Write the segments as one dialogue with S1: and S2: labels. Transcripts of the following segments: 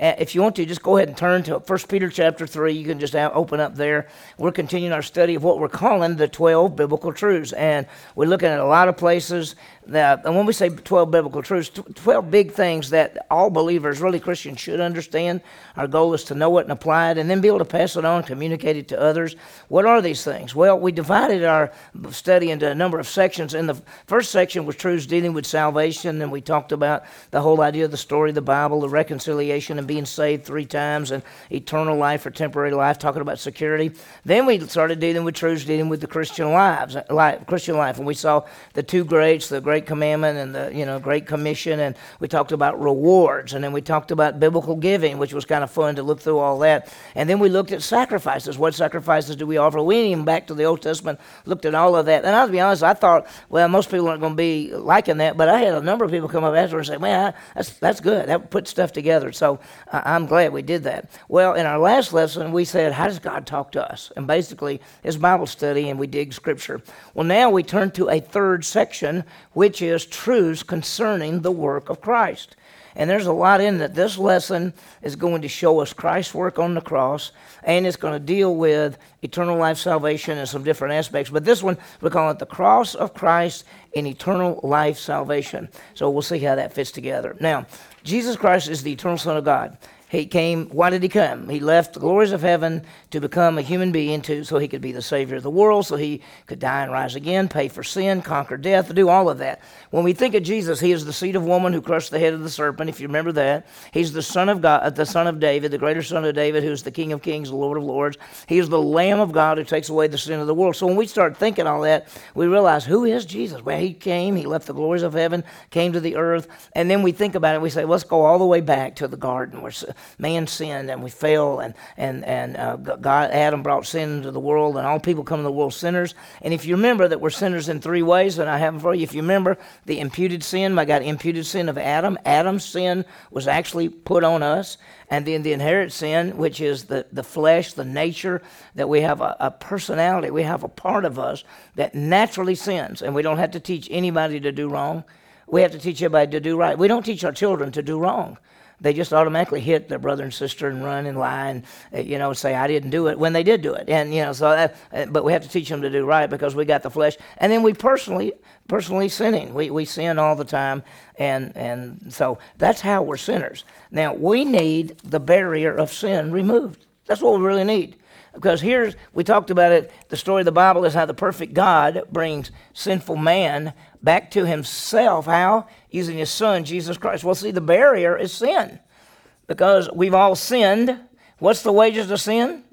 S1: Uh, if you want to, just go ahead and turn to 1 Peter chapter 3. You can just open up there. We're continuing our study of what we're calling the 12 biblical truths. And we're looking at a lot of places that, and when we say 12 biblical truths, 12 big things that all believers, really Christians, should understand. Our goal is to know it and apply it and then be able to pass it on, communicate it to others. What are these things? Well, we divided our study into a number of sections. And the first section was truths dealing with salvation, and we talked about the whole idea of the story of the Bible, the reconciliation and being saved three times, and eternal life or temporary life, talking about security. Then we started dealing with truths dealing with the Christian lives, life, Christian life, and we saw the two greats, the Great Commandment and the you know Great Commission, and we talked about rewards, and then we talked about biblical giving, which was kind of fun to look through all that, and then we looked at sacrifices. What sacrifices do we offer? We even back to the Old Testament, looked at all of that, and I'll be honest, I thought, well, most people aren't going to be liking that, but I had a number of people come up after and say, man, that's that's good. That put stuff together. So I'm glad we did that. Well, in our last lesson, we said, How does God talk to us? And basically, it's Bible study and we dig Scripture. Well, now we turn to a third section, which is truths concerning the work of Christ. And there's a lot in that. This lesson is going to show us Christ's work on the cross, and it's going to deal with eternal life salvation and some different aspects. But this one, we call it the cross of Christ and eternal life salvation. So we'll see how that fits together. Now, Jesus Christ is the eternal Son of God. He came, why did he come? He left the glories of heaven to become a human being too, so he could be the Savior of the world, so he could die and rise again, pay for sin, conquer death, do all of that. When we think of Jesus, he is the seed of woman who crushed the head of the serpent, if you remember that. He's the Son of God, the Son of David, the greater Son of David, who's the King of kings, the Lord of lords. He is the Lamb of God who takes away the sin of the world. So when we start thinking all that, we realize who is Jesus? Well, he came, he left the glories of heaven, came to the earth, and then we think about it, we say, let's go all the way back to the garden where man sinned and we fell, and, and, and uh, God, Adam brought sin into the world, and all people come to the world sinners. And if you remember that we're sinners in three ways, and I have them for you, if you remember the imputed sin, I got imputed sin of Adam. Adam's sin was actually put on us. And then the inherent sin, which is the, the flesh, the nature, that we have a, a personality, we have a part of us that naturally sins, and we don't have to teach anybody to do wrong. We have to teach everybody to do right. We don't teach our children to do wrong they just automatically hit their brother and sister and run and lie and uh, you know say I didn't do it when they did do it. And you know so that, uh, but we have to teach them to do right because we got the flesh. And then we personally personally sinning. We, we sin all the time. And and so that's how we're sinners. Now we need the barrier of sin removed. That's what we really need because here's we talked about it the story of the bible is how the perfect god brings sinful man back to himself. How? Using his son, Jesus Christ. Well, see, the barrier is sin because we've all sinned. What's the wages of sin?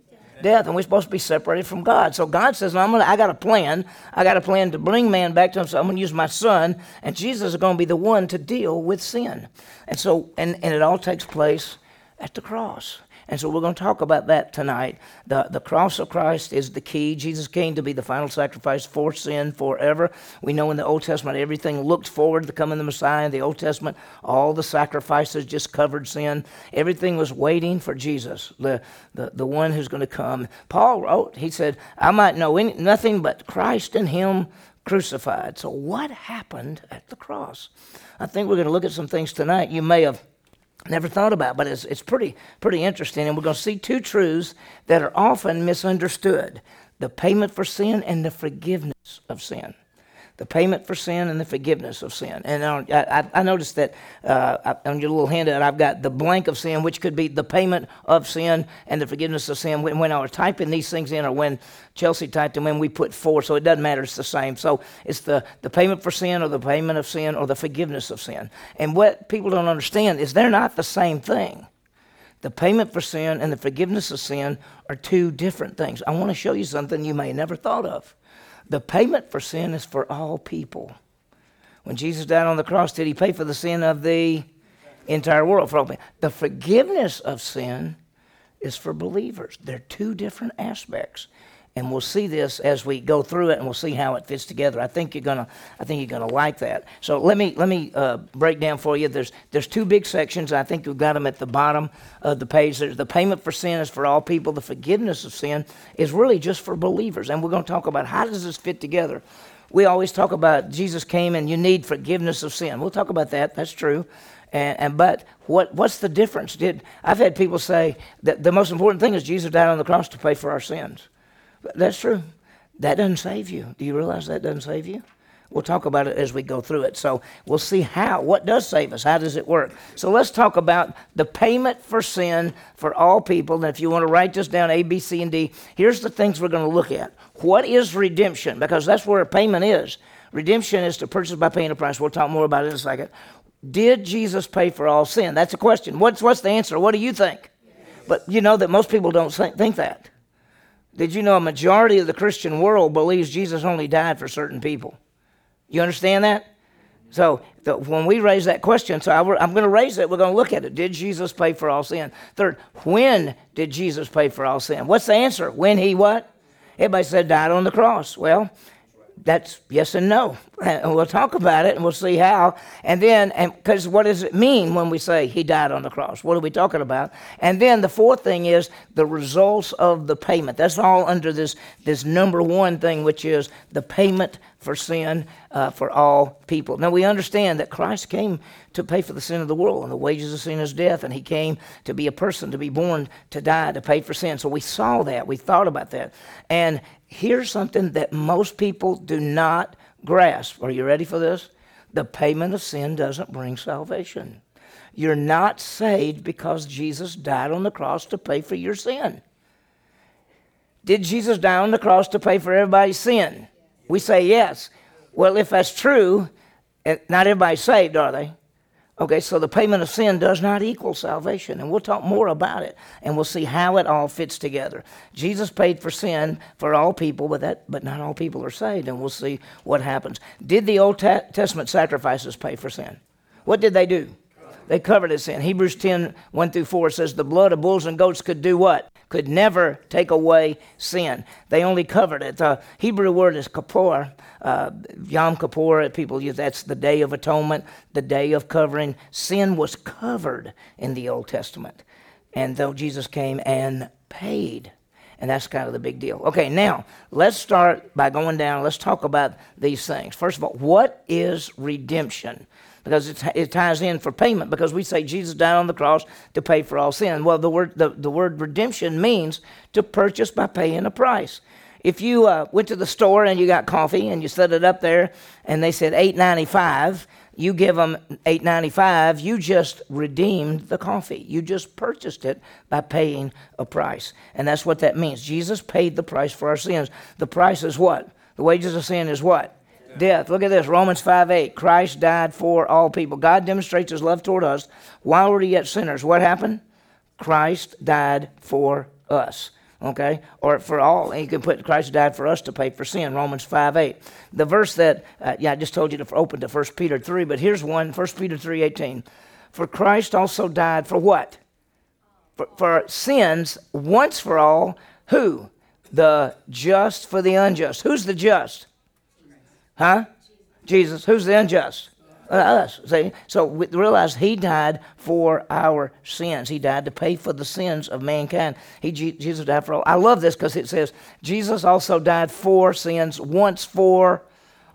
S1: Death, and we're supposed to be separated from God. So God says, I'm gonna, I got a plan. I got a plan to bring man back to himself. I'm going to use my son, and Jesus is going to be the one to deal with sin. And so, and, and it all takes place at the cross. And so we're going to talk about that tonight. The, the cross of Christ is the key. Jesus came to be the final sacrifice for sin forever. We know in the Old Testament everything looked forward to the coming of the Messiah. In the Old Testament, all the sacrifices just covered sin. Everything was waiting for Jesus, the, the, the one who's going to come. Paul wrote, he said, I might know any, nothing but Christ and Him crucified. So what happened at the cross? I think we're going to look at some things tonight. You may have never thought about, but it's, it's pretty, pretty interesting. And we're going to see two truths that are often misunderstood the payment for sin and the forgiveness of sin the payment for sin and the forgiveness of sin. And I, I, noticed that uh, on your little handout, I've got the blank of sin, which could be the payment of sin and the forgiveness of sin. When, when I was typing these things in, or when Chelsea typed them in, we put for, so it doesn't matter, it's the same. So it's the, the payment for sin, or the payment of sin, or the forgiveness of sin. And what people don't understand is they're not the same thing. The payment for sin and the forgiveness of sin are two different things. I want to show you something you may never thought of. The payment for sin is for all people. When Jesus died on the cross, did he pay for the sin of the entire world? For all people? The forgiveness of sin is for believers. They're two different aspects and we'll see this as we go through it and we'll see how it fits together. I think you're gonna i think you're gonna like that. So let me let me uh, break down for you. There's there's two big sections. I think we've got them at the bottom of the page. There's the payment for sin is for all people. The forgiveness of sin is really just for believers. And we're going to talk about how does this fit together. We always talk about jesus came and you need forgiveness of sin. We'll talk about that. That's true. And, and but what what's the difference? Did I've had people say that the most important thing is Jesus died on the cross to pay for our sins. That's true. That doesn't save you. Do you realize that doesn't save you? We'll talk about it as we go through it. So we'll see how. What does save us? How does it work? So let's talk about the payment for sin for all people. And if you want to write this down, A, B, C, and D, here's the things we're going to look at. What is redemption? Because that's where payment is. Redemption is to purchase by paying a price. We'll talk more about it in a second. Did Jesus pay for all sin? That's a question. What's, what's the answer? What do you think? But you know that most people don't think that. Did you know a majority of the Christian world believes Jesus only died for certain people? You understand that? So the, when we raise that question, so I, am going to raise it. We're going to look at it. Did Jesus pay for all sin? Third, when did Jesus pay for all sin? What's the answer? When he what? Everybody said died on the cross. Well, that's yes and no. And we'll talk about it and we'll see how. And then, because what does it mean when we say he died on the cross? What are we talking about? And then the fourth thing is the results of the payment. That's all under this, this number one thing, which is the payment for sin uh, for all people. Now we understand that Christ came to pay for the sin of the world, and the wages of sin is death, and he came to be a person, to be born, to die, to pay for sin. So we saw that, we thought about that. And here's something that most people do not grasp. Are you ready for this? The payment of sin doesn't bring salvation. You're not saved because Jesus died on the cross to pay for your sin. Did Jesus die on the cross to pay for everybody's sin? We say yes. Well, if that's true, eh, not everybody's saved, are they? Okay, so the payment of sin does not equal salvation, and we'll talk more about it, and we'll see how it all fits together. Jesus paid for sin for all people, but that, but not all people are saved, and we'll see what happens. Did the Old Testament sacrifices pay for sin? What did they do? They covered his sin. Hebrews 10, 1 through 4 says, The blood of bulls and goats could do what? Could never take away sin. They only covered it. The Hebrew word is kippur. Uh, Yom Kippur, people use that's the day of atonement, the day of covering. Sin was covered in the Old Testament. And though Jesus came and paid and that's kind of the big deal. Okay, now let's start by going down. Let's talk about these things. First of all, what is redemption? because it ties in for payment because we say Jesus died on the cross to pay for all sin. Well, the word, the, the word redemption means to purchase by paying a price. If you uh, went to the store and you got coffee and you set it up there and they said $8.95, you give them $8.95, you just redeemed the coffee. You just purchased it by paying a price. And that's what that means. Jesus paid the price for our sins. The price is what? The wages of sin is what? death. Look at this Romans 5 8. Christ died for all people. God demonstrates his love toward us while we're yet sinners. What happened? Christ died for us. Okay? Or for all. You can put Christ died for us to pay for sin. Romans 5 8. The verse that, uh, yeah, I just told you to open to 1 Peter 3, but here's one 1 Peter 3 18. For Christ also died for what? For, for sins once for all. Who? The just for the unjust. Who's the just? Huh? Jesus. Who's the unjust? Uh, us. See? So we realize he died for our sins. He died to pay for the sins of mankind. He, Jesus died for all. I love this because it says Jesus also died for sins once for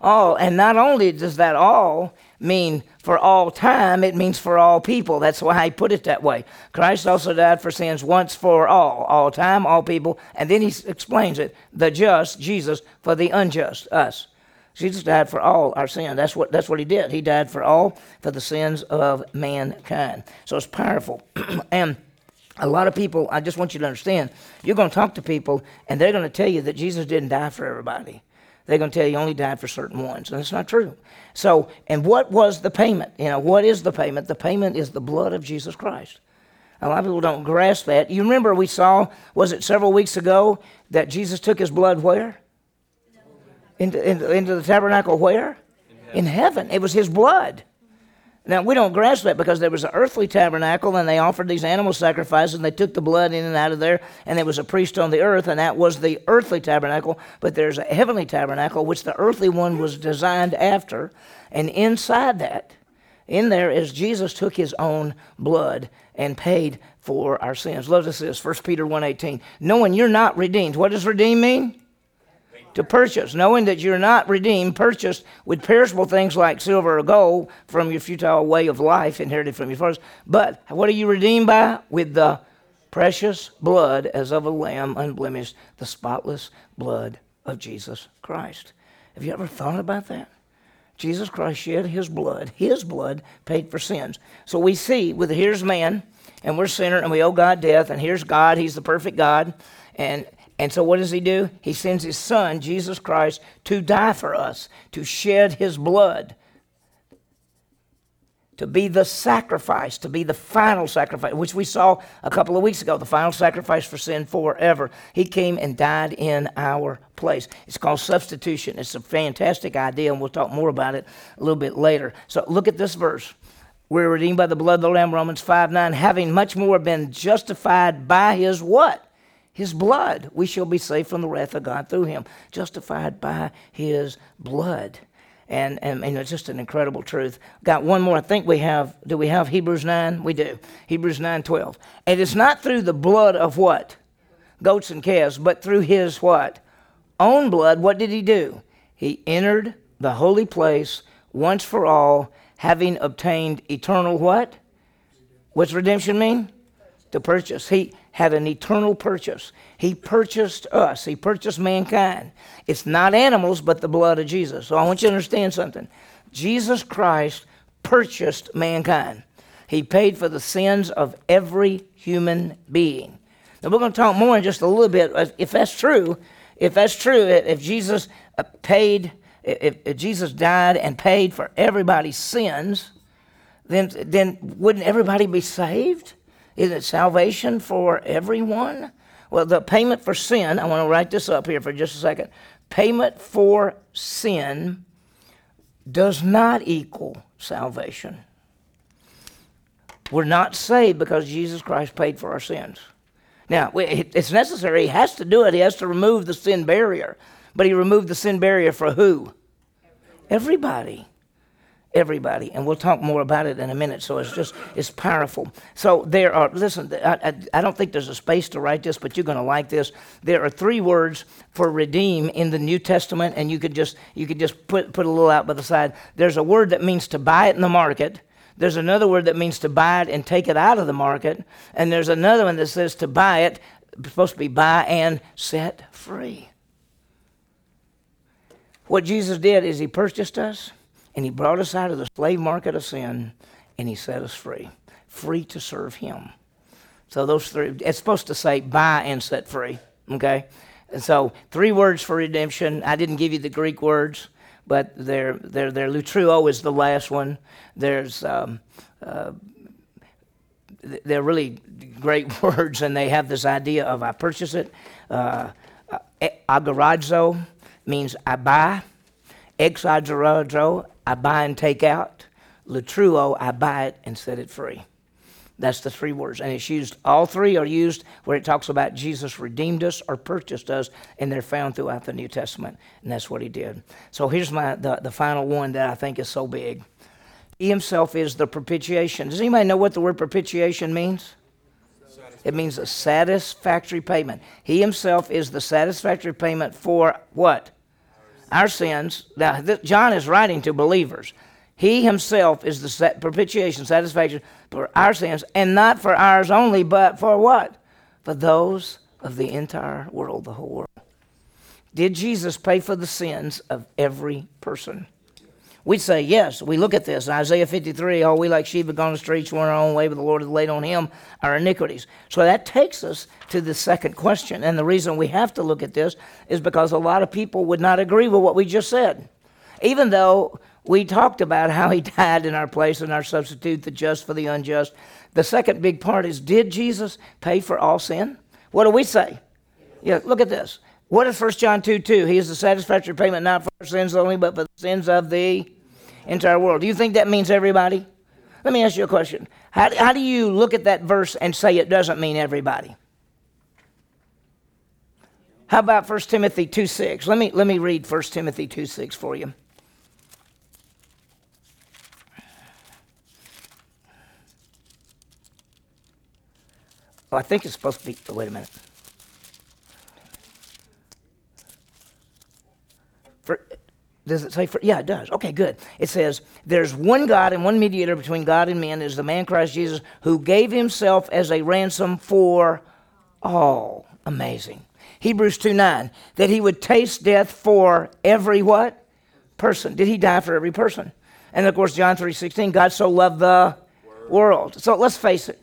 S1: all. And not only does that all mean for all time, it means for all people. That's why he put it that way. Christ also died for sins once for all, all time, all people. And then he explains it the just, Jesus, for the unjust, us. Jesus died for all our sin. That's what, that's what he did. He died for all, for the sins of mankind. So it's powerful. and a lot of people, I just want you to understand, you're going to talk to people, and they're going to tell you that Jesus didn't die for everybody. They're going to tell you only died for certain ones, and that's not true. So, and what was the payment? You know, what is the payment? The payment is the blood of Jesus Christ. A lot of people don't grasp that. You remember we saw, was it several weeks ago, that Jesus took his blood where? Into, into, into the tabernacle where? In heaven. in heaven. It was his blood. Now, we don't grasp that because there was an earthly tabernacle and they offered these animal sacrifices and they took the blood in and out of there and there was a priest on the earth and that was the earthly tabernacle. But there's a heavenly tabernacle which the earthly one was designed after. And inside that, in there is Jesus took his own blood and paid for our sins. Love this is 1 Peter 1.18. Knowing you're not redeemed. What does redeem mean? To purchase, knowing that you're not redeemed, purchased with perishable things like silver or gold from your futile way of life inherited from your fathers. But what are you redeemed by? With the precious blood as of a lamb unblemished, the spotless blood of Jesus Christ. Have you ever thought about that? Jesus Christ shed his blood, his blood paid for sins. So we see with here's man, and we're sinner, and we owe God death, and here's God, he's the perfect God, and and so, what does he do? He sends his son, Jesus Christ, to die for us, to shed his blood, to be the sacrifice, to be the final sacrifice, which we saw a couple of weeks ago, the final sacrifice for sin forever. He came and died in our place. It's called substitution. It's a fantastic idea, and we'll talk more about it a little bit later. So, look at this verse. We're redeemed by the blood of the Lamb, Romans 5 9, having much more been justified by his what? His blood, we shall be saved from the wrath of God through him, justified by his blood. And, and, and, it's just an incredible truth. Got one more. I think we have, do we have Hebrews 9? We do. Hebrews 9 12. And it's not through the blood of what? Goats and calves, but through his what? Own blood. What did he do? He entered the holy place once for all, having obtained eternal what? What's redemption mean? To purchase. He, had an eternal purchase. He purchased us, He purchased mankind. It's not animals, but the blood of Jesus. So I want you to understand something. Jesus Christ purchased mankind, He paid for the sins of every human being. Now we're going to talk more in just a little bit. If that's true, if that's true, if Jesus uh, paid, if, if Jesus died and paid for everybody's sins, then, then wouldn't everybody be saved? Is it salvation for everyone? Well, the payment for sin, I want to write this up here for just a second. Payment for sin does not equal salvation. We're not saved because Jesus Christ paid for our sins. Now, it's necessary. He has to do it. He has to remove the sin barrier. But he removed the sin barrier for who? Everybody everybody and we'll talk more about it in a minute so it's just it's powerful. So there are listen I, I, I don't think there's a space to write this but you're going to like this. There are three words for redeem in the new testament and you could just you could just put put a little out by the side. There's a word that means to buy it in the market. There's another word that means to buy it and take it out of the market. And there's another one that says to buy it supposed to be buy and set free. What jesus did is he purchased us and he brought us out of the slave market of sin and he set us free, free to serve him. So those three, it's supposed to say buy and set free, okay? And so three words for redemption. I didn't give you the Greek words, but they're, they're, they're lutroo is the last one. There's, um, uh, they're really great words, and they have this idea of I purchase it. Uh, agorazo means I buy. Exagorazo, I buy and take out. Lutroo, I buy it and set it free. That's the three words. And it's used, all three are used where it talks about Jesus redeemed us or purchased us, and they're found throughout the New Testament. And that's what he did. So here's my the, the final one that I think is so big. He himself is the propitiation. Does anybody know what the word propitiation means? It means a satisfactory payment. He himself is the satisfactory payment for what? Our sins. Now, John is writing to believers. He himself is the propitiation, satisfaction for our sins, and not for ours only, but for what? For those of the entire world, the whole world. Did Jesus pay for the sins of every person? We'd say yes. We look at this. In Isaiah 53, all we like sheep have gone astray, each one our own way, but the Lord has laid on him our iniquities. So that takes us to the second question. And the reason we have to look at this is because a lot of people would not agree with what we just said. Even though we talked about how he died in our place and our substitute, the just for the unjust. The second big part is did Jesus pay for all sin? What do we say? Yeah, look at this. What is 1 John 2 2? He is the satisfactory payment not for sins only, but for the sins of the entire world. Do you think that means everybody? Let me ask you a question. How, how do you look at that verse and say it doesn't mean everybody? How about 1 Timothy 2 6? Let me, let me read 1 Timothy 2 6 for you. Oh, I think it's supposed to be. Wait a minute. Does it say for? Yeah, it does. Okay, good. It says, There's one God and one mediator between God and men, is the man Christ Jesus, who gave himself as a ransom for all. Amazing. Hebrews 2 9, that he would taste death for every what? Person. Did he die for every person? And of course, John 3 16, God so loved the world. So let's face it.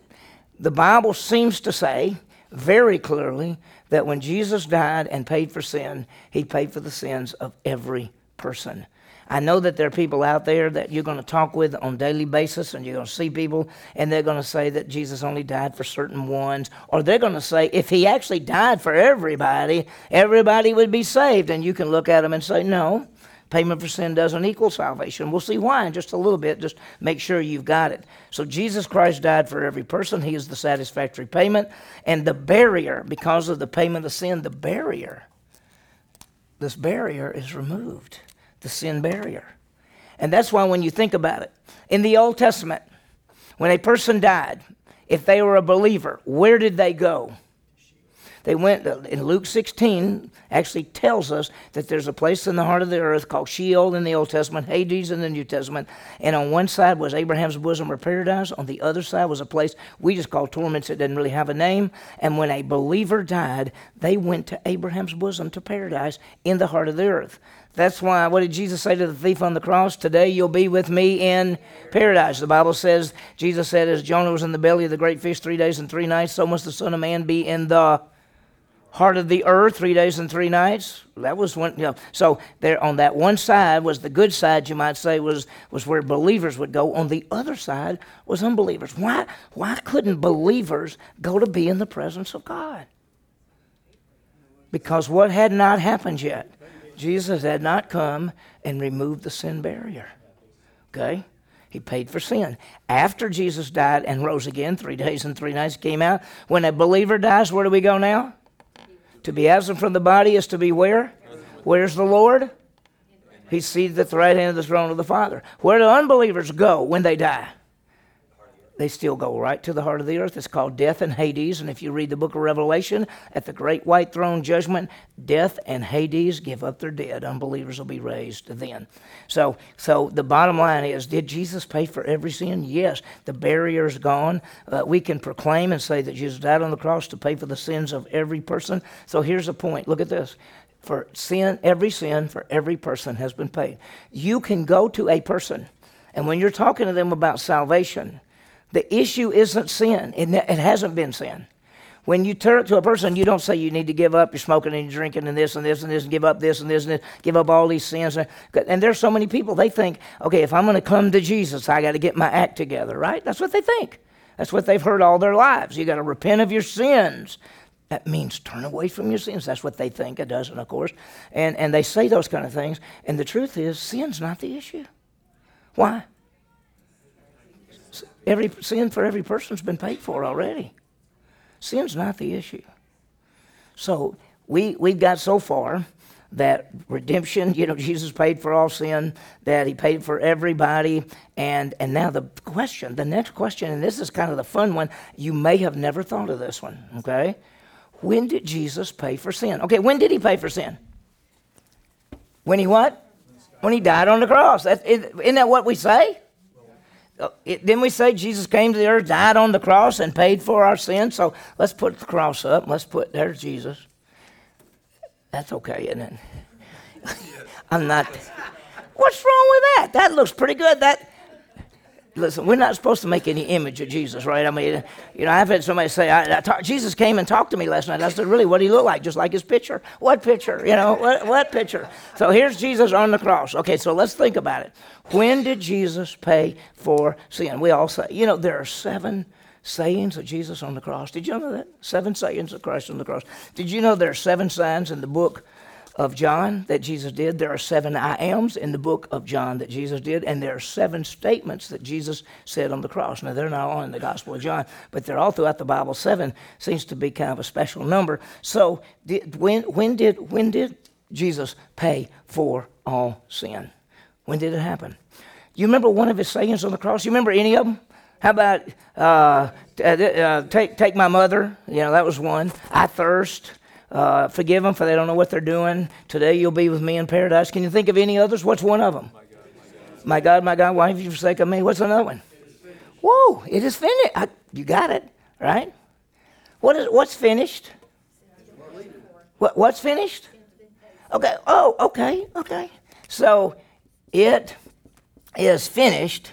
S1: The Bible seems to say very clearly that when Jesus died and paid for sin, he paid for the sins of every person. I know that there are people out there that you're going to talk with on daily basis and you're going to see people and they're going to say that Jesus only died for certain ones or they're going to say if he actually died for everybody, everybody would be saved and you can look at them and say no. Payment for sin doesn't equal salvation. We'll see why in just a little bit. Just make sure you've got it. So, Jesus Christ died for every person. He is the satisfactory payment. And the barrier, because of the payment of sin, the barrier, this barrier is removed the sin barrier. And that's why when you think about it, in the Old Testament, when a person died, if they were a believer, where did they go? They went, in Luke 16, actually tells us that there's a place in the heart of the earth called Sheol in the Old Testament, Hades in the New Testament. And on one side was Abraham's bosom or paradise. On the other side was a place we just call torments. It didn't really have a name. And when a believer died, they went to Abraham's bosom to paradise in the heart of the earth. That's why, what did Jesus say to the thief on the cross? Today you'll be with me in paradise. The Bible says, Jesus said, as Jonah was in the belly of the great fish three days and three nights, so must the Son of Man be in the heart of the earth three days and three nights. That was one, you know. So there on that one side was the good side, you might say, was, was where believers would go. On the other side was unbelievers. Why, why couldn't believers go to be in the presence of God? Because what had not happened yet? Jesus had not come and removed the sin barrier. Okay? He paid for sin. After Jesus died and rose again, three days and three nights came out. When a believer dies, where do we go now? To be absent from the body is to be where? Where's the Lord? He's seated at the right hand of the throne of the Father. Where do unbelievers go when they die? They still go right to the heart of the earth. It's called death and Hades. And if you read the book of Revelation, at the great white throne judgment, death and Hades give up their dead. Unbelievers will be raised then. So, so the bottom line is did Jesus pay for every sin? Yes. The barrier is gone. Uh, we can proclaim and say that Jesus died on the cross to pay for the sins of every person. So here's the point look at this for sin, every sin for every person has been paid. You can go to a person, and when you're talking to them about salvation, the issue isn't sin, it, hasn't been sin. When you turn to a person, you don't say you need to give up your smoking and your drinking and this and this and this and give up this and this and this, give up all these sins. And there's so many people, they think, okay, if I'm going to come to Jesus, I got to get my act together, right? That's what they think. That's what they've heard all their lives. You got to repent of your sins. That means turn away from your sins. That's what they think. It doesn't, of course. And, and they say those kind of things. And the truth is, sin's not the issue. Why? Every sin for every person's been paid for already. Sin's not the issue. So we we've got so far that redemption, you know, Jesus paid for all sin, that he paid for everybody, and and now the question, the next question, and this is kind of the fun one, you may have never thought of this one, okay? When did Jesus pay for sin? Okay, when did he pay for sin? When he what? When he died on the cross. That's, isn't that what we say? Uh, it, didn't we say Jesus came to the earth, died on the cross, and paid for our sins? So let's put the cross up. Let's put there's Jesus. That's okay, isn't it? I'm not. What's wrong with that? That looks pretty good. That listen, we're not supposed to make any image of Jesus, right? I mean, you know, I've had somebody say, I, I talk, Jesus came and talked to me last night. I said, really, what did he look like? Just like his picture. What picture? You know, what, what picture? So here's Jesus on the cross. Okay, so let's think about it. When did Jesus pay for sin? We all say, you know, there are seven sayings of Jesus on the cross. Did you know that? Seven sayings of Christ on the cross. Did you know there are seven signs in the book of John that Jesus did. There are seven I ams in the book of John that Jesus did, and there are seven statements that Jesus said on the cross. Now, they're not all in the Gospel of John, but they're all throughout the Bible. Seven seems to be kind of a special number. So, did, when, when, did, when did Jesus pay for all sin? When did it happen? You remember one of his sayings on the cross? You remember any of them? How about uh, uh, uh, take, take my mother? You know, that was one. I thirst. Uh, forgive them for they don't know what they're doing. Today you'll be with me in paradise. Can you think of any others? What's one of them? My God, my God, why have you forsaken me? What's another one? Whoa, it is finished. I, you got it, right? What is what's finished? What, what's finished? Okay. Oh, okay, okay. So it is finished.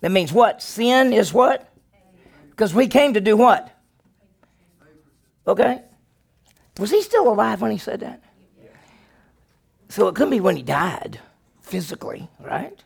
S1: That means what? Sin is what? Because we came to do what? Okay. Was he still alive when he said that? So it couldn't be when he died physically, right?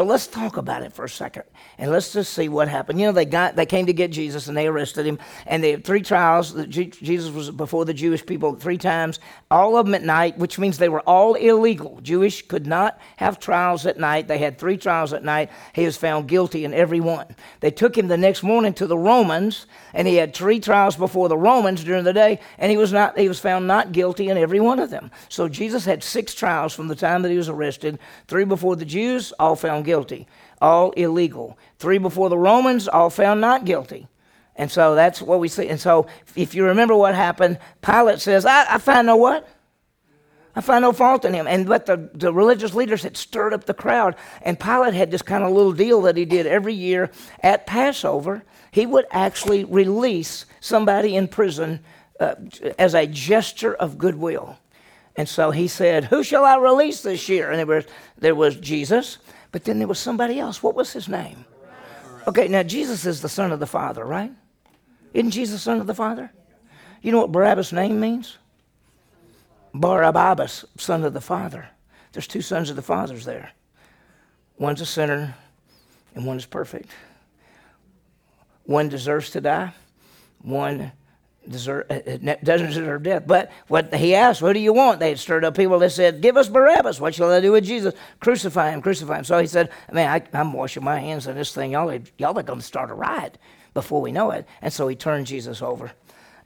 S1: So let's talk about it for a second, and let's just see what happened. You know, they got they came to get Jesus, and they arrested him, and they had three trials. Jesus was before the Jewish people three times, all of them at night, which means they were all illegal. Jewish could not have trials at night. They had three trials at night. He was found guilty in every one. They took him the next morning to the Romans, and he had three trials before the Romans during the day, and he was not he was found not guilty in every one of them. So Jesus had six trials from the time that he was arrested, three before the Jews, all found found guilty, all illegal. Three before the Romans, all found not guilty. And so that's what we see. And so if you remember what happened, Pilate says, I, I find no what? I find no fault in him. And but the, the religious leaders had stirred up the crowd. And Pilate had this kind of little deal that he did every year at Passover. He would actually release somebody in prison uh, as a gesture of goodwill. And so he said, Who shall I release this year? And there was, there was Jesus. But then there was somebody else. What was his name? Okay, now Jesus is the Son of the Father, right? Isn't Jesus Son of the Father? You know what Barabbas' name means? Barabbas, Son of the Father. There's two sons of the Fathers there. One's a sinner, and one is perfect. One deserves to die, one deserve, uh, uh, doesn't deserve death. But what he asked, what do you want? They had stirred up people. They said, give us Barabbas. What shall I do with Jesus? Crucify him, crucify him. So he said, man, I, am washing my hands on this thing. Y'all, y'all are going to start a riot before we know it. And so he turned Jesus over.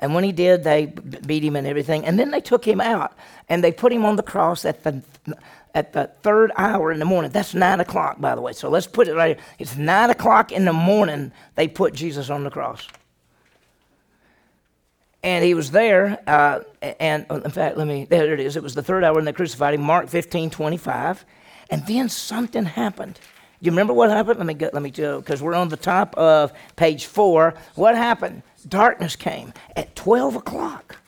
S1: And when he did, they beat him and everything. And then they took him out and they put him on the cross at the at the third hour in the morning. That's nine o'clock, by the way. So let's put it right here. It's nine o'clock in the morning. They put Jesus on the cross and he was there. Uh, and uh, in fact, let me, there it is. It was the third hour and they crucified him, Mark 15, 25. And then something happened. Do you remember what happened? Let me go, let me go, because we're on the top of page four. What happened? Darkness came at 12 o'clock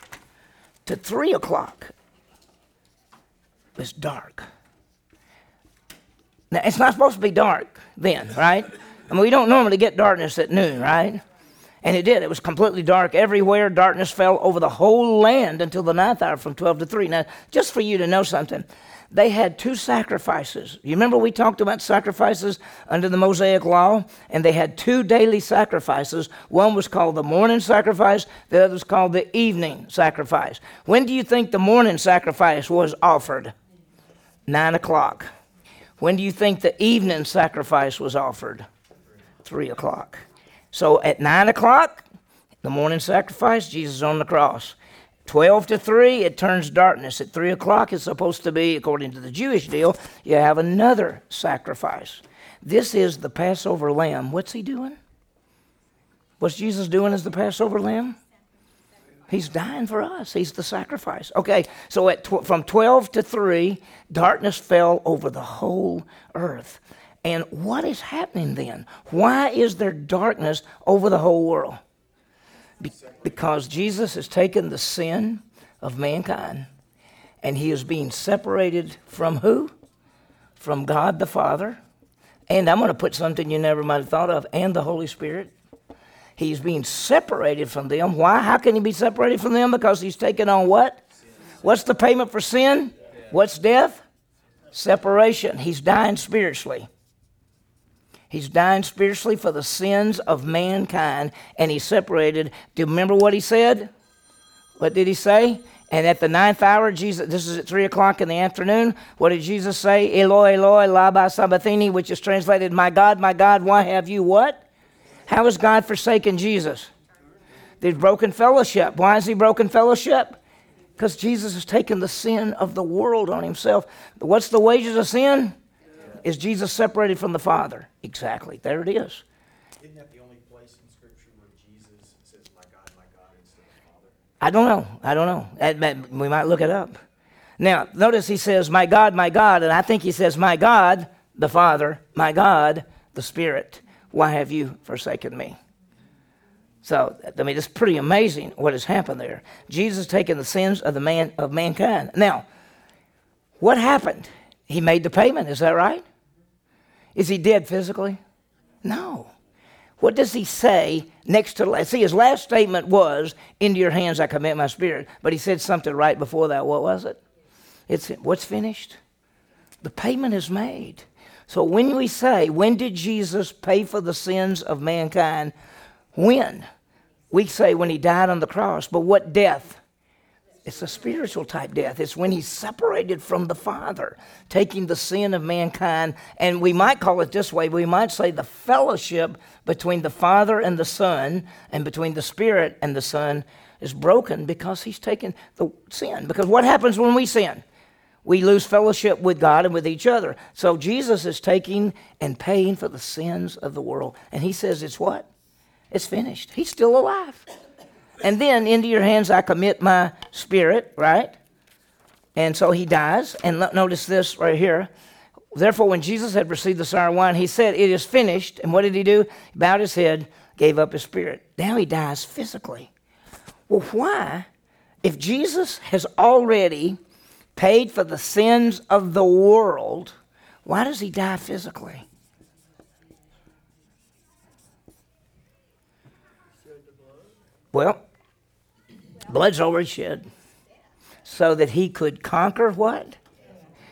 S1: to 3 o'clock. It was dark. Now, it's not supposed to be dark then, right? I mean, we don't normally get darkness at noon, right? And it did. It was completely dark everywhere. Darkness fell over the whole land until the ninth hour from 12 to 3. Now, just for you to know something, they had two sacrifices. You remember we talked about sacrifices under the Mosaic law? And they had two daily sacrifices. One was called the morning sacrifice, the other was called the evening sacrifice. When do you think the morning sacrifice was offered? Nine o'clock. When do you think the evening sacrifice was offered? Three o'clock. So at 9 o'clock, the morning sacrifice, Jesus on the cross. 12 to 3, it turns darkness. At 3 o'clock, it's supposed to be, according to the Jewish deal, you have another sacrifice. This is the Passover lamb. What's he doing? What's Jesus doing as the Passover lamb? He's dying for us. He's the sacrifice. Okay, so at tw- from 12 to 3, darkness fell over the whole earth. And what is happening then? Why is there darkness over the whole world? Be- because Jesus has taken the sin of mankind and he is being separated from who? From God the Father. And I'm going to put something you never might have thought of, and the Holy Spirit. He's being separated from them. Why? How can he be separated from them? Because he's taken on what? What's the payment for sin? What's death? Separation. He's dying spiritually. He's dying spiritually for the sins of mankind, and he's separated. Do you remember what he said? What did he say? And at the ninth hour, Jesus, this is at three o'clock in the afternoon, what did Jesus say? Eloi, Eloi, lama sabachthani, which is translated, My God, my God, why have you what? How has God forsaken Jesus? There's broken fellowship. Why is he broken fellowship? Because Jesus has taken the sin of the world on himself. What's the wages of sin? Is Jesus separated from the Father? Exactly. There it is.
S2: Isn't that the only place in Scripture where Jesus says, My God, my God, instead of Father?
S1: I don't know. I don't know. That- that- We might look it up. Now, notice he says, My God, my God, and I think he says, My God, the Father, my God, the Spirit, why have you forsaken me? So, I mean, it's pretty amazing what has happened there. Jesus taking the sins of the man of mankind. Now, what happened? He made the payment, is that right? Is he dead physically? No. What does he say next to the see his last statement was, Into your hands I commit my spirit. But he said something right before that. What was it? It's what's finished? The payment is made. So when we say, when did Jesus pay for the sins of mankind? When? We say when he died on the cross, but what death? It's a spiritual type death. It's when he's separated from the Father, taking the sin of mankind. And we might call it this way we might say the fellowship between the Father and the Son, and between the Spirit and the Son, is broken because he's taken the sin. Because what happens when we sin? We lose fellowship with God and with each other. So Jesus is taking and paying for the sins of the world. And he says, It's what? It's finished. He's still alive. And then into your hands I commit my spirit, right? And so he dies. And notice this right here. Therefore, when Jesus had received the sour wine, he said, It is finished. And what did he do? He bowed his head, gave up his spirit. Now he dies physically. Well, why, if Jesus has already paid for the sins of the world, why does he die physically? Well, blood's already shed so that he could conquer what?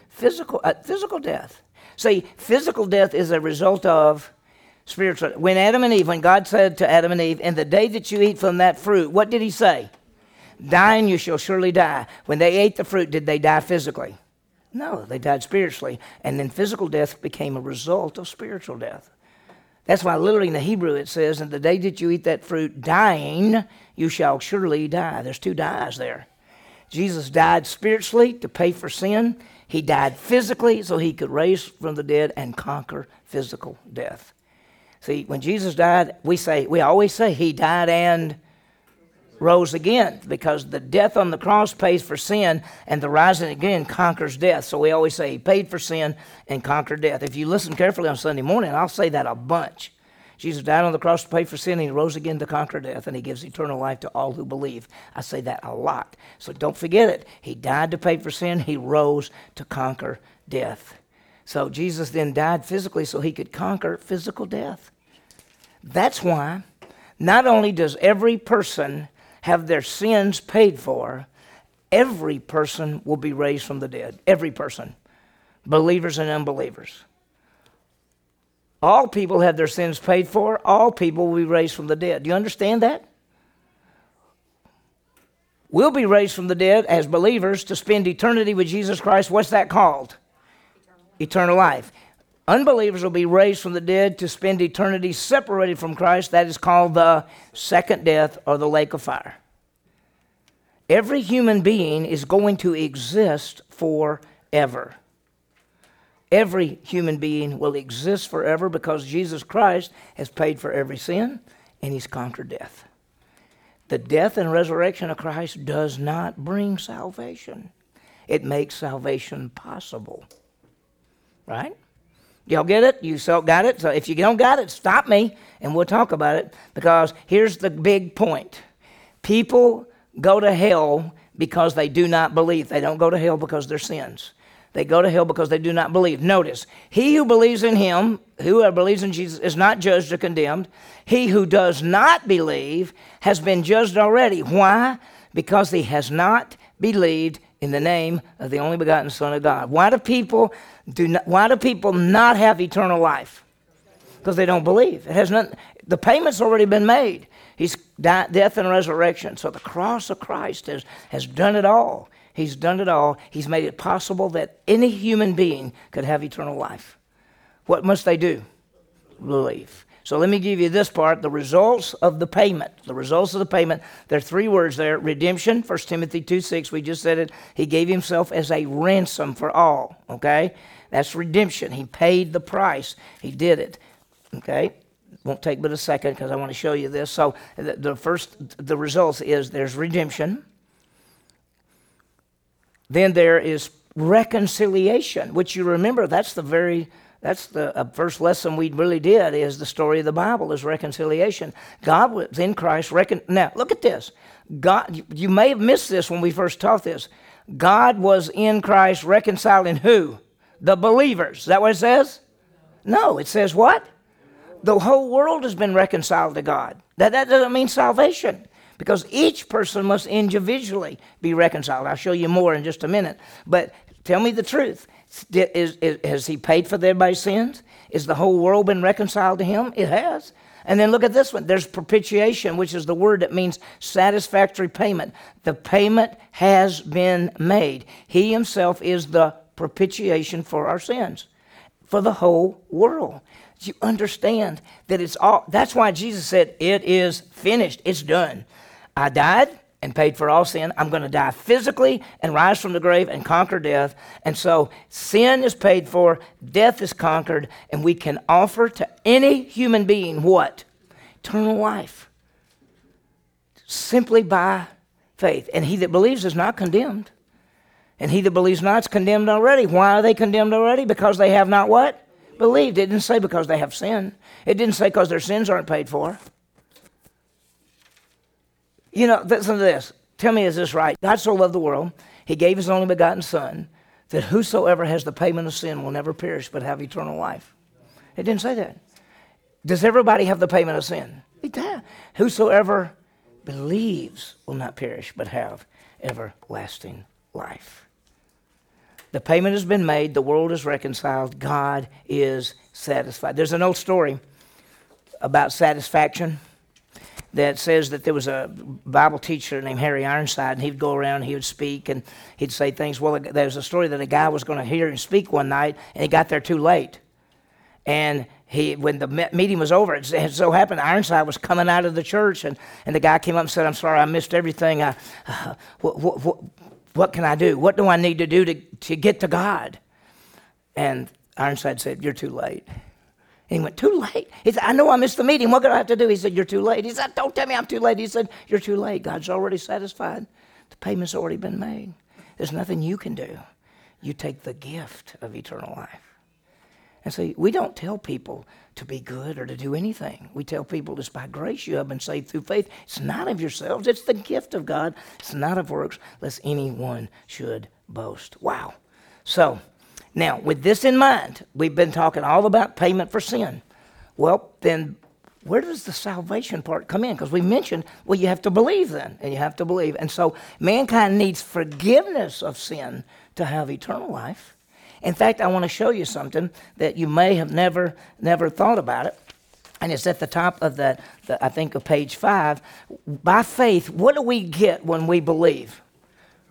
S1: Physical, uh, physical death. See, physical death is a result of spiritual. When Adam and Eve, when God said to Adam and Eve, "In the day that you eat from that fruit," what did He say? Dying, you shall surely die. When they ate the fruit, did they die physically? No, they died spiritually, and then physical death became a result of spiritual death. That's why, literally in the Hebrew, it says, "In the day that you eat that fruit, dying, you shall surely die." There's two dies there. Jesus died spiritually to pay for sin. He died physically so he could raise from the dead and conquer physical death. See, when Jesus died, we say we always say he died and rose again because the death on the cross pays for sin and the rising again conquers death. So we always say he paid for sin and conquered death. If you listen carefully on Sunday morning, I'll say that a bunch. Jesus died on the cross to pay for sin, and he rose again to conquer death, and he gives eternal life to all who believe. I say that a lot. So don't forget it. He died to pay for sin, he rose to conquer death. So Jesus then died physically so he could conquer physical death. That's why not only does every person have their sins paid for, every person will be raised from the dead. Every person, believers and unbelievers. All people have their sins paid for. All people will be raised from the dead. Do you understand that? We'll be raised from the dead as believers to spend eternity with Jesus Christ. What's that called? Eternal life. Unbelievers will be raised from the dead to spend eternity separated from Christ. That is called the second death or the lake of fire. Every human being is going to exist forever. Every human being will exist forever because Jesus Christ has paid for every sin and he's conquered death. The death and resurrection of Christ does not bring salvation, it makes salvation possible. Right? Y'all get it? You so got it? So if you don't got it, stop me and we'll talk about it because here's the big point. People go to hell because they do not believe. They don't go to hell because their sins. They go to hell because they do not believe. Notice, he who believes in him, whoever believes in Jesus, is not judged or condemned. He who does not believe has been judged already. Why? Because he has not believed in the name of the only begotten Son of God. Why do people do not, why do people not have eternal life? Because they don't believe. It has not, the payment's already been made. He's died, death and resurrection. So the cross of Christ has, has done it all. He's done it all. He's made it possible that any human being could have eternal life. What must they do? Believe. So let me give you this part the results of the payment. The results of the payment. There are three words there redemption, 1 Timothy 2 6. We just said it. He gave himself as a ransom for all. Okay? That's redemption. He paid the price, he did it. Okay? won't take but a second because I want to show you this. So the, the first, the results is there's redemption. Then there is reconciliation, which you remember that's the very that's the uh, first lesson we really did is the story of the Bible is reconciliation. God was in Christ. Recon- now look at this. God, you, may have missed this when we first taught this. God was in Christ reconciling who? The believers. Is that what it says? No, it says what? The whole world has been reconciled to God. That, that doesn't mean salvation because each person must individually be reconciled. I'll show you more in just a minute. But tell me the truth. Is, is, has he paid for everybody's sins? Is the whole world been reconciled to him? It has. And then look at this one. There's propitiation, which is the word that means satisfactory payment. The payment has been made. He himself is the propitiation for our sins, for the whole world. You understand that it's all, that's why Jesus said, It is finished, it's done. I died, and paid for all sin. I'm going to die physically and rise from the grave and conquer death. And so sin is paid for, death is conquered, and we can offer to any human being what? Eternal life. Simply by faith. And he that believes is not condemned. And he that believes not is condemned already. Why are they condemned already? Because they have not what? Believed. It didn't say because they have sin. It didn't say because their sins aren't paid for. You know, listen to this. Tell me, is this right? God so loved the world, he gave his only begotten Son, that whosoever has the payment of sin will never perish but have eternal life. It didn't say that. Does everybody have the payment of sin? It. Whosoever believes will not perish but have everlasting life. The payment has been made, the world is reconciled, God is satisfied. There's an old story about satisfaction that says that there was a Bible teacher named Harry Ironside, and he'd go around, and he would speak, and he'd say things. Well, there was a story that a guy was going to hear him speak one night, and he got there too late. And he, when the meeting was over, it so happened Ironside was coming out of the church, and, and the guy came up and said, "I'm sorry, I missed everything. I, uh, what, what, what, what can I do? What do I need to do to, to get to God?" And Ironside said, "You're too late." And he went, Too late? He said, I know I missed the meeting. What do I have to do? He said, You're too late. He said, Don't tell me I'm too late. He said, You're too late. God's already satisfied. The payment's already been made. There's nothing you can do. You take the gift of eternal life. And see, we don't tell people to be good or to do anything. We tell people it's by grace you have been saved through faith. It's not of yourselves, it's the gift of God. It's not of works, lest anyone should boast. Wow. So, now, with this in mind, we've been talking all about payment for sin. Well, then where does the salvation part come in? Because we mentioned, well, you have to believe then, and you have to believe. And so mankind needs forgiveness of sin to have eternal life. In fact, I want to show you something that you may have never, never thought about it. And it's at the top of that, I think, of page five. By faith, what do we get when we believe?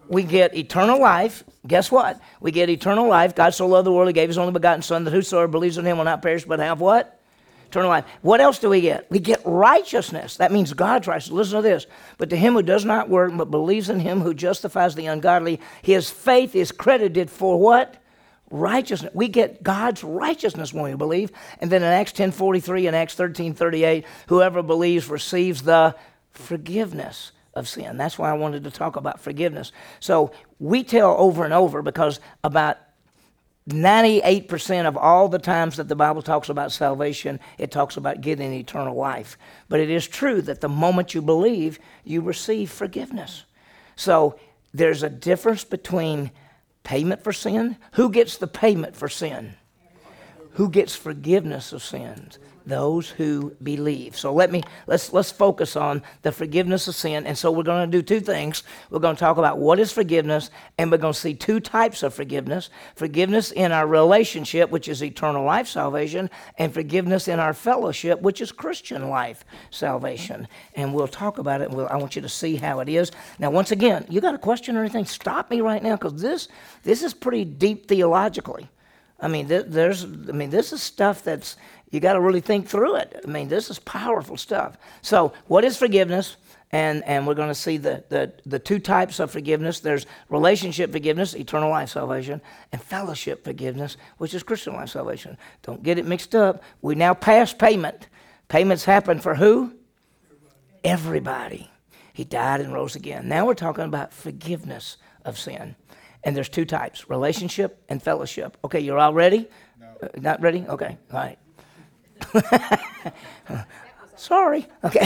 S1: We get eternal life. Guess what? We get eternal life. God so loved the world, He gave His only begotten Son, that whosoever believes in Him will not perish, but have what? Eternal life. What else do we get? We get righteousness. That means God's righteousness. Listen to this. But to him who does not work, but believes in Him who justifies the ungodly, his faith is credited for what? Righteousness. We get God's righteousness when we believe. And then in Acts 10:43 and Acts 13:38, whoever believes receives the forgiveness of sin. That's why I wanted to talk about forgiveness. So we tell over and over because about 98% of all the times that the Bible talks about salvation, it talks about getting eternal life. But it is true that the moment you believe, you receive forgiveness. So there's a difference between payment for sin. Who gets the payment for sin? Who gets forgiveness of sins? those who believe. So let me let's let's focus on the forgiveness of sin. And so we're going to do two things. We're going to talk about what is forgiveness, and we're going to see two types of forgiveness: forgiveness in our relationship, which is eternal life salvation, and forgiveness in our fellowship, which is Christian life salvation. And we'll talk about it. We'll, I want you to see how it is. Now, once again, you got a question or anything? Stop me right now because this this is pretty deep theologically. I mean, there's, I mean, this is stuff that's you got to really think through it. I mean, this is powerful stuff. So, what is forgiveness? And, and we're going to see the, the, the two types of forgiveness there's relationship forgiveness, eternal life salvation, and fellowship forgiveness, which is Christian life salvation. Don't get it mixed up. We now pass payment. Payments happen for who? Everybody. He died and rose again. Now we're talking about forgiveness of sin. And there's two types relationship and fellowship. Okay, you're all ready? No. Uh, not ready? Okay, all right. Sorry. Okay.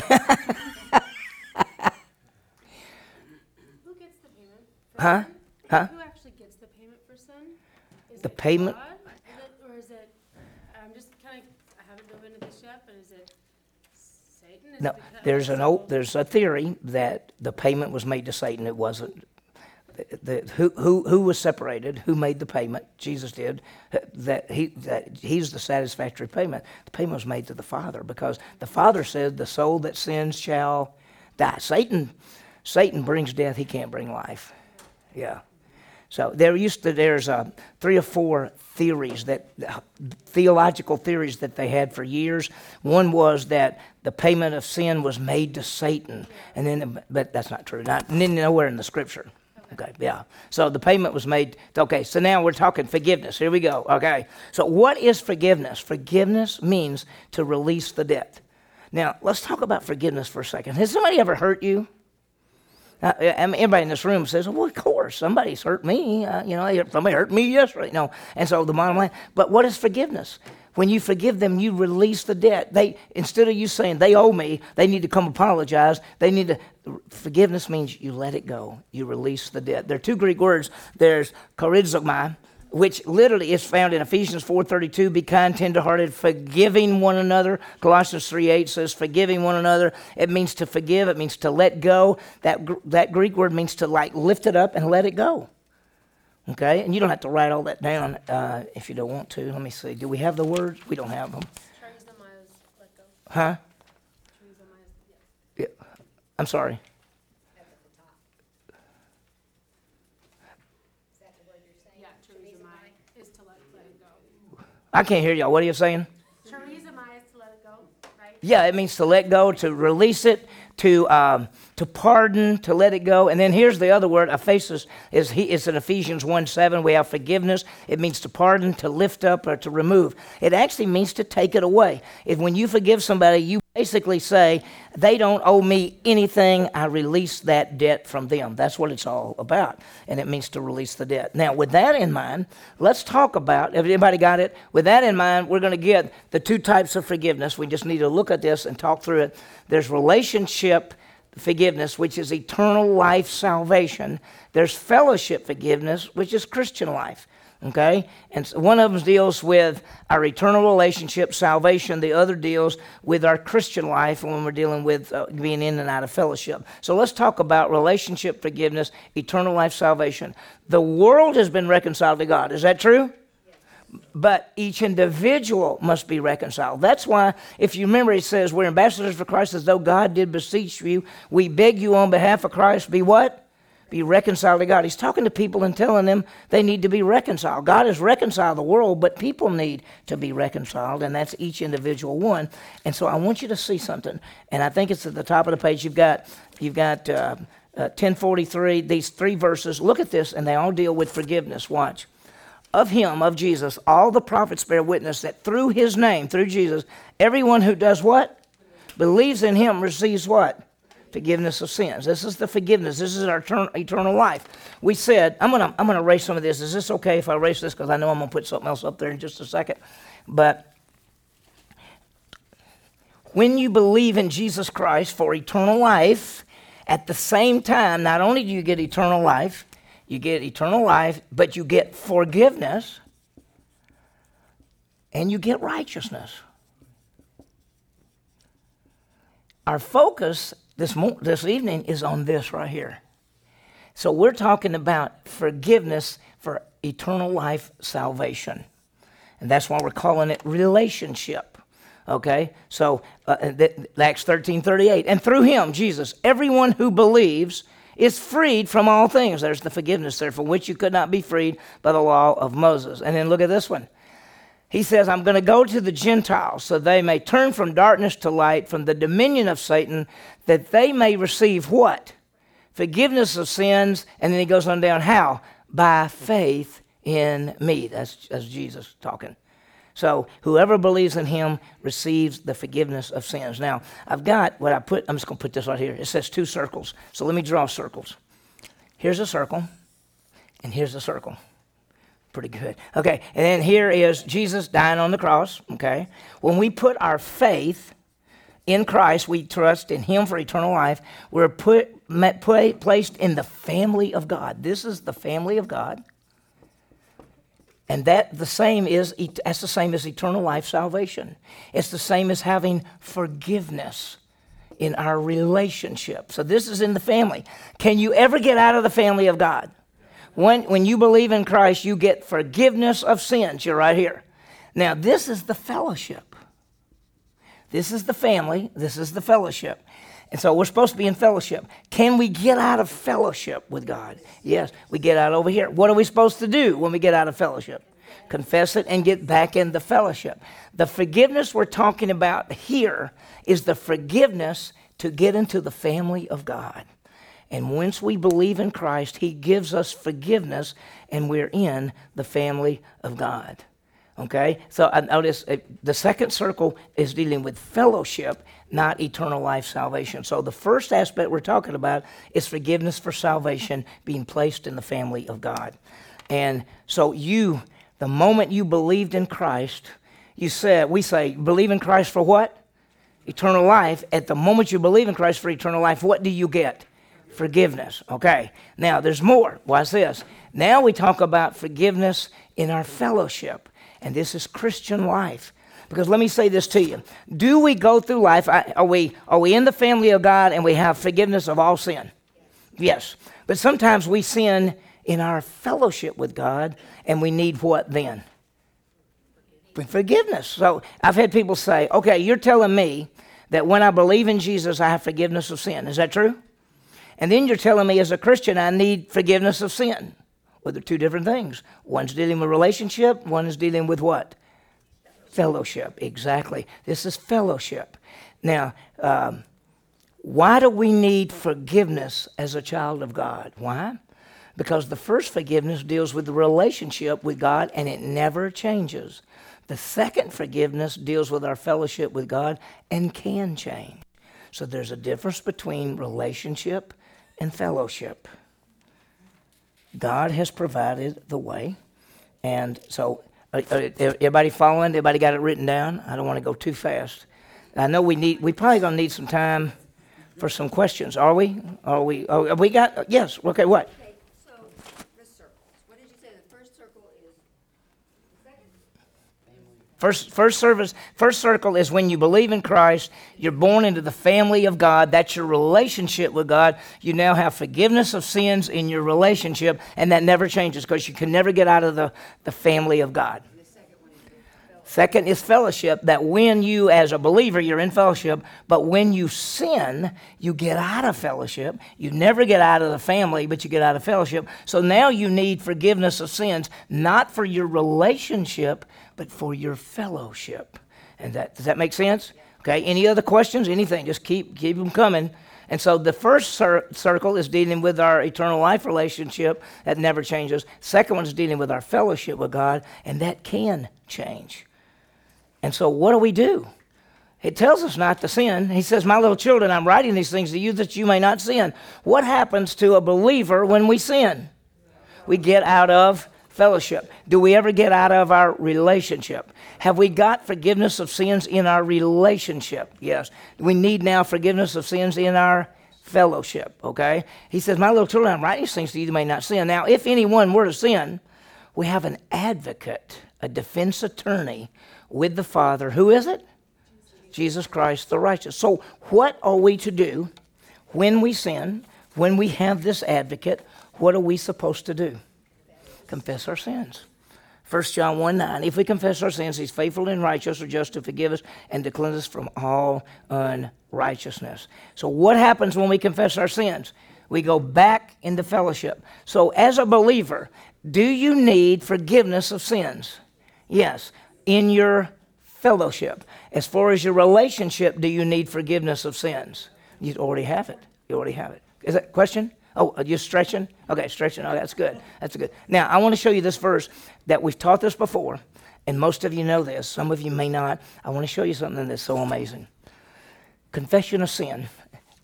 S2: Who gets the payment? for
S1: Huh?
S2: sin?
S1: Huh?
S2: Who actually gets the payment for sin? Is
S1: The
S2: it
S1: payment-
S2: God? Is it, or is it, I'm just kind of, I haven't dove into this yet, but is it Satan? Is it
S1: No,
S2: because-
S1: there's an
S2: so-
S1: old, there's a theory that the payment was made to Satan. It wasn't. The, who, who, who was separated? Who made the payment? Jesus did. That he that he's the satisfactory payment. The payment was made to the Father because the Father said, "The soul that sins shall die." Satan, Satan brings death. He can't bring life. Yeah. So there used to there's uh, three or four theories that theological theories that they had for years. One was that the payment of sin was made to Satan, and then but that's not true. Not nowhere in the Scripture. Okay, yeah. So the payment was made. Okay, so now we're talking forgiveness. Here we go. Okay, so what is forgiveness? Forgiveness means to release the debt. Now let's talk about forgiveness for a second. Has somebody ever hurt you? Uh, everybody in this room says, "Well, of course, somebody's hurt me. Uh, you know, somebody hurt me yesterday." No, and so the bottom line. But what is forgiveness? When you forgive them, you release the debt. They instead of you saying they owe me, they need to come apologize. They need to. Forgiveness means you let it go. You release the debt. There are two Greek words. There's charizomai, which literally is found in Ephesians 4:32, be kind, tenderhearted, forgiving one another. Colossians 3:8 says forgiving one another. It means to forgive, it means to let go. That that Greek word means to like lift it up and let it go. Okay? And you don't have to write all that down uh, if you don't want to. Let me see. Do we have the words? We don't have them.
S2: charizomai let go.
S1: Huh?
S2: charizomai yeah.
S1: Yeah. I'm sorry.
S2: Yeah, charizomai is to let, let it go.
S1: I can't hear y'all. What are you saying?
S2: charizomai is to let it go, right?
S1: Yeah, it means to let go, to release it, to um, to pardon, to let it go. And then here's the other word, aphesis, is he is in Ephesians 1 7. We have forgiveness. It means to pardon, to lift up, or to remove. It actually means to take it away. If when you forgive somebody, you basically say, they don't owe me anything. I release that debt from them. That's what it's all about. And it means to release the debt. Now, with that in mind, let's talk about, if anybody got it? With that in mind, we're going to get the two types of forgiveness. We just need to look at this and talk through it. There's relationship forgiveness, which is eternal life salvation. There's fellowship forgiveness, which is Christian life. Okay? And one of them deals with our eternal relationship, salvation. The other deals with our Christian life when we're dealing with uh, being in and out of fellowship. So let's talk about relationship forgiveness, eternal life salvation. The world has been reconciled to God. Is that true? but each individual must be reconciled. That's why, if you remember, it says, We're ambassadors for Christ as though God did beseech you. We beg you on behalf of Christ, be what? Be reconciled to God. He's talking to people and telling them they need to be reconciled. God has reconciled the world, but people need to be reconciled, and that's each individual one. And so I want you to see something, and I think it's at the top of the page. You've got, you've got uh, uh, 1043, these three verses. Look at this, and they all deal with forgiveness. Watch of him, of Jesus, all the prophets bear witness that through his name, through Jesus, everyone who does what? Believes in him receives what? Forgiveness of sins. This is the forgiveness. This is our etern- eternal life. We said, I'm gonna I'm gonna erase some of this. Is this okay if I erase this? Because I know I'm gonna put something else up there in just a second. But when you believe in Jesus Christ for eternal life, at the same time, not only do you get eternal life, you get eternal life, but you get forgiveness and you get righteousness. Our focus this, mo- this evening is on this right here. So we're talking about forgiveness for eternal life salvation. And that's why we're calling it relationship. Okay? So uh, th- Acts 13 38. And through him, Jesus, everyone who believes is freed from all things. There's the forgiveness there, from which you could not be freed by the law of Moses. And then look at this one. He says, I'm going to go to the Gentiles so they may turn from darkness to light, from the dominion of Satan, that they may receive what? Forgiveness of sins. And then he goes on down, how? By faith in me. That's, that's Jesus talking. So whoever believes in him receives the forgiveness of sins. Now, I've got what I put, I'm just going to put this right here. It says two circles. So let me draw circles. Here's a circle, and here's a circle. Pretty good. Okay, and then here is Jesus dying on the cross. Okay, when we put our faith in Christ, we trust in Him for eternal life. We're put, met, put, placed in the family of God. This is the family of God. And that the same is that's the same as eternal life salvation. It's the same as having forgiveness in our relationship. So this is in the family. Can you ever get out of the family of God? When when you believe in Christ, you get forgiveness of sins. You're right here. Now, this is the fellowship. This is the family, this is the fellowship. And so we're supposed to be in fellowship. Can we get out of fellowship with God? Yes, we get out over here. What are we supposed to do when we get out of fellowship? Confess it and get back in the fellowship. The forgiveness we're talking about here is the forgiveness to get into the family of God. And once we believe in Christ, He gives us forgiveness and we're in the family of God. Okay? So I notice uh, the second circle is dealing with fellowship, not eternal life salvation. So the first aspect we're talking about is forgiveness for salvation, being placed in the family of God. And so you, the moment you believed in Christ, you said, we say, believe in Christ for what? Eternal life. At the moment you believe in Christ for eternal life, what do you get? Forgiveness. Okay. Now there's more. Watch this. Now we talk about forgiveness in our fellowship and this is Christian life. Because let me say this to you. Do we go through life, are we, are we in the family of God and we have forgiveness of all sin? Yes. But sometimes we sin in our fellowship with God and we need what then? Forgiveness. So I've had people say, okay, you're telling me that when I believe in Jesus, I have forgiveness of sin. Is that true? And then you're telling me as a Christian, I need forgiveness of sin. Well, they're two different things. One's dealing with relationship, one is dealing with what? Fellowship. Exactly. This is fellowship. Now, um, why do we need forgiveness as a child of God? Why? Because the first forgiveness deals with the relationship with God and it never changes. The second forgiveness deals with our fellowship with God and can change. So there's a difference between relationship and fellowship. God has provided the way. And so, uh, uh, everybody following? Everybody got it written down? I don't want to go too fast. I know we need, we probably going to need some time for some questions. Are we? Are we? Oh, we got, yes. Okay, what? First, first service, first circle is when you believe in Christ, you're born into the family of God. That's your relationship with God. You now have forgiveness of sins in your relationship, and that never changes because you can never get out of the, the family of God. Second is fellowship, that when you, as a believer, you're in fellowship, but when you sin, you get out of fellowship. You never get out of the family, but you get out of fellowship. So now you need forgiveness of sins, not for your relationship, but for your fellowship. And that, does that make sense? Okay, any other questions? Anything? Just keep, keep them coming. And so the first cir- circle is dealing with our eternal life relationship that never changes. Second one is dealing with our fellowship with God, and that can change. And so, what do we do? It tells us not to sin. He says, My little children, I'm writing these things to you that you may not sin. What happens to a believer when we sin? We get out of fellowship. Do we ever get out of our relationship? Have we got forgiveness of sins in our relationship? Yes. We need now forgiveness of sins in our fellowship, okay? He says, My little children, I'm writing these things that you may not sin. Now, if anyone were to sin, we have an advocate, a defense attorney with the Father. Who is it? Jesus Christ the righteous. So, what are we to do when we sin, when we have this advocate? What are we supposed to do? Confess our sins. 1 John 1 9. If we confess our sins, he's faithful and righteous or just to forgive us and to cleanse us from all unrighteousness. So, what happens when we confess our sins? We go back into fellowship. So, as a believer, do you need forgiveness of sins? Yes in your fellowship. As far as your relationship, do you need forgiveness of sins? You already have it. You already have it. Is that question? Oh, uh, are you stretching? Okay, stretching. Oh, that's good. That's good. Now, I want to show you this verse that we've taught this before, and most of you know this, some of you may not. I want to show you something that's so amazing. Confession of sin,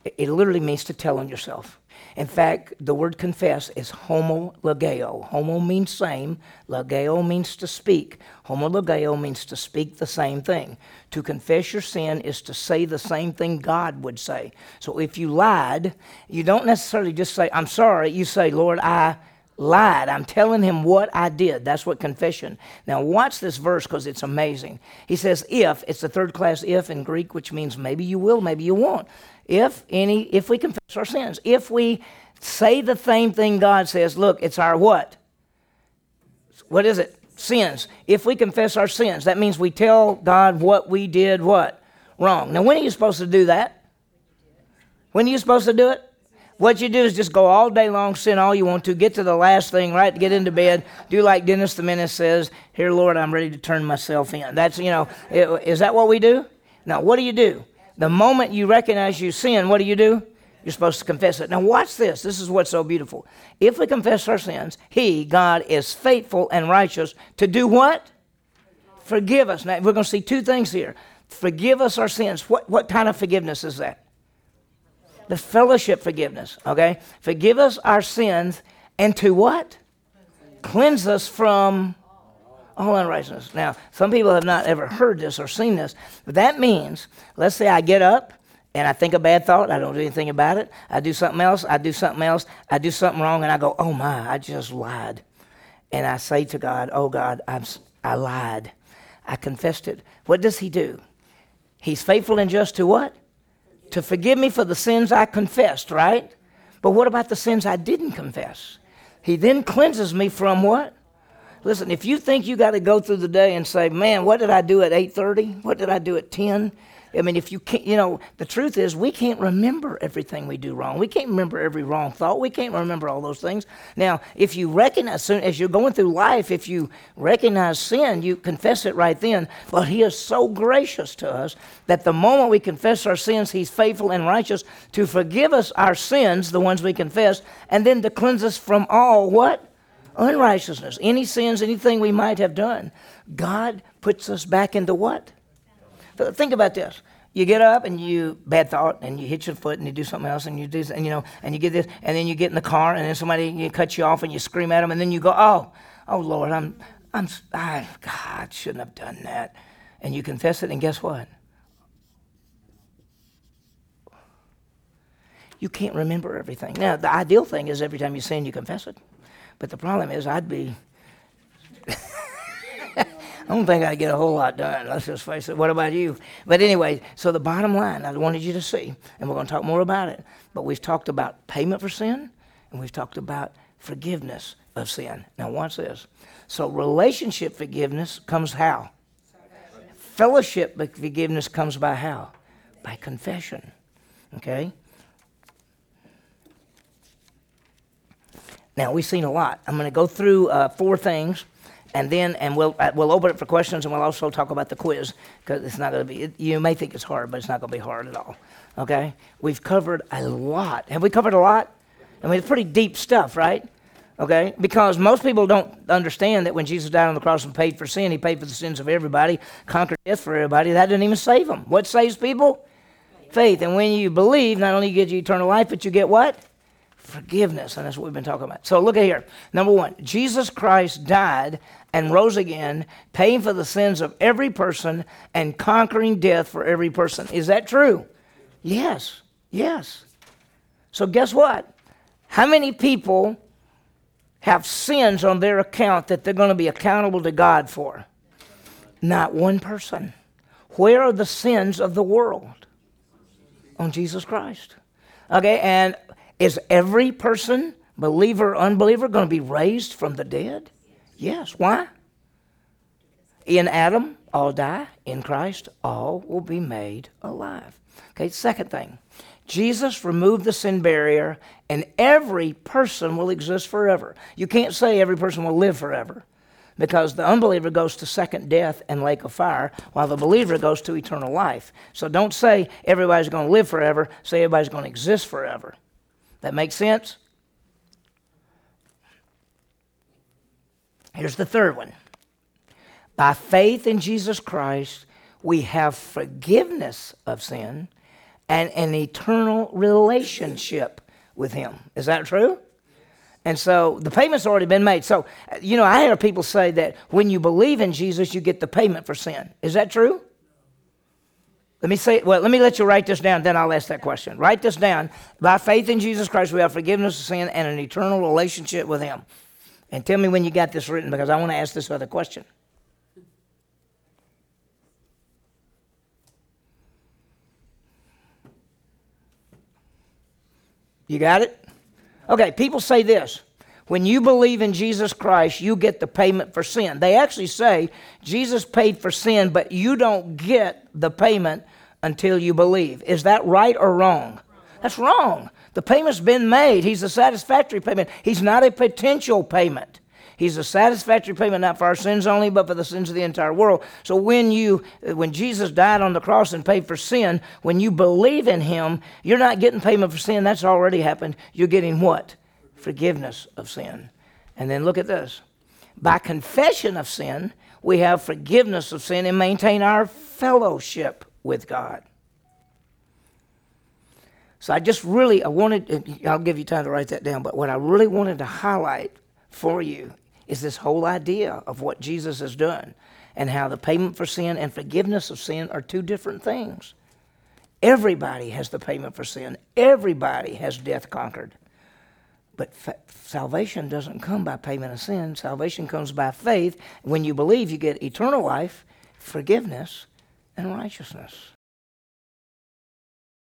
S1: it literally means to tell on yourself. In fact, the word confess is homologeo. Homo means same, logeo means to speak. Homologeo means to speak the same thing. To confess your sin is to say the same thing God would say. So if you lied, you don't necessarily just say, I'm sorry. You say, Lord, I lied. I'm telling him what I did. That's what confession. Now, watch this verse because it's amazing. He says, if, it's the third class if in Greek, which means maybe you will, maybe you won't. If any, if we confess our sins, if we say the same thing God says, look, it's our what? What is it? Sins. If we confess our sins, that means we tell God what we did what? Wrong. Now, when are you supposed to do that? When are you supposed to do it? What you do is just go all day long, sin all you want to, get to the last thing, right? Get into bed, do like Dennis the Menace says, Here, Lord, I'm ready to turn myself in. That's, you know, is that what we do? Now, what do you do? The moment you recognize you sin, what do you do? You're supposed to confess it. Now, watch this. This is what's so beautiful. If we confess our sins, He, God, is faithful and righteous to do what? Forgive us. Now, we're going to see two things here. Forgive us our sins. What, what kind of forgiveness is that? the fellowship forgiveness, okay? Forgive us our sins and to what? Cleanse us from all unrighteousness. Now, some people have not ever heard this or seen this, but that means, let's say I get up and I think a bad thought, I don't do anything about it. I do something else, I do something else, I do something wrong, and I go, oh my, I just lied. And I say to God, oh God, I'm, I lied. I confessed it. What does He do? He's faithful and just to what? to forgive me for the sins I confessed, right? But what about the sins I didn't confess? He then cleanses me from what? Listen, if you think you got to go through the day and say, "Man, what did I do at 8:30? What did I do at 10?" I mean, if you can't, you know, the truth is we can't remember everything we do wrong. We can't remember every wrong thought. We can't remember all those things. Now, if you recognize, as you're going through life, if you recognize sin, you confess it right then. But He is so gracious to us that the moment we confess our sins, He's faithful and righteous to forgive us our sins, the ones we confess, and then to cleanse us from all what? Unrighteousness. Any sins, anything we might have done. God puts us back into what? Think about this. You get up and you bad thought and you hit your foot and you do something else and you do and you know and you get this and then you get in the car and then somebody you cut you off and you scream at them and then you go oh oh Lord I'm I'm I, God shouldn't have done that and you confess it and guess what you can't remember everything now the ideal thing is every time you sin you confess it but the problem is I'd be I don't think I'd get a whole lot done. Let's just face it. What about you? But anyway, so the bottom line, I wanted you to see, and we're going to talk more about it. But we've talked about payment for sin, and we've talked about forgiveness of sin. Now, watch this. So, relationship forgiveness comes how? Fellowship forgiveness comes by how? By confession. Okay? Now we've seen a lot. I'm going to go through uh, four things, and then and we'll uh, we'll open it for questions, and we'll also talk about the quiz because it's not going to be. It, you may think it's hard, but it's not going to be hard at all. Okay? We've covered a lot. Have we covered a lot? I mean, it's pretty deep stuff, right? Okay? Because most people don't understand that when Jesus died on the cross and paid for sin, he paid for the sins of everybody, conquered death for everybody. That didn't even save them. What saves people? Faith. And when you believe, not only get you eternal life, but you get what? Forgiveness, and that's what we've been talking about. So look at here. Number one, Jesus Christ died and rose again, paying for the sins of every person and conquering death for every person. Is that true? Yes. Yes. So guess what? How many people have sins on their account that they're going to be accountable to God for? Not one person. Where are the sins of the world? On Jesus Christ. Okay, and is every person, believer or unbeliever, going to be raised from the dead? Yes. Why? In Adam, all die. In Christ, all will be made alive. Okay, second thing. Jesus removed the sin barrier, and every person will exist forever. You can't say every person will live forever because the unbeliever goes to second death and lake of fire, while the believer goes to eternal life. So don't say everybody's going to live forever, say everybody's going to exist forever. That makes sense? Here's the third one By faith in Jesus Christ, we have forgiveness of sin and an eternal relationship with Him. Is that true? And so the payment's already been made. So, you know, I hear people say that when you believe in Jesus, you get the payment for sin. Is that true? Let me say, well, let me let you write this down, then I'll ask that question. Write this down. By faith in Jesus Christ, we have forgiveness of sin and an eternal relationship with Him. And tell me when you got this written because I want to ask this other question. You got it? Okay, people say this. When you believe in Jesus Christ, you get the payment for sin. They actually say Jesus paid for sin, but you don't get the payment until you believe. Is that right or wrong? That's wrong. The payment's been made. He's a satisfactory payment. He's not a potential payment. He's a satisfactory payment not for our sins only, but for the sins of the entire world. So when you, when Jesus died on the cross and paid for sin, when you believe in Him, you're not getting payment for sin. That's already happened. You're getting what? Forgiveness of sin. And then look at this. By confession of sin, we have forgiveness of sin and maintain our fellowship with God. So I just really, I wanted, I'll give you time to write that down, but what I really wanted to highlight for you is this whole idea of what Jesus has done and how the payment for sin and forgiveness of sin are two different things. Everybody has the payment for sin, everybody has death conquered. But fa- salvation doesn't come by payment of sin, salvation comes by faith. When you believe, you get eternal life, forgiveness, and righteousness.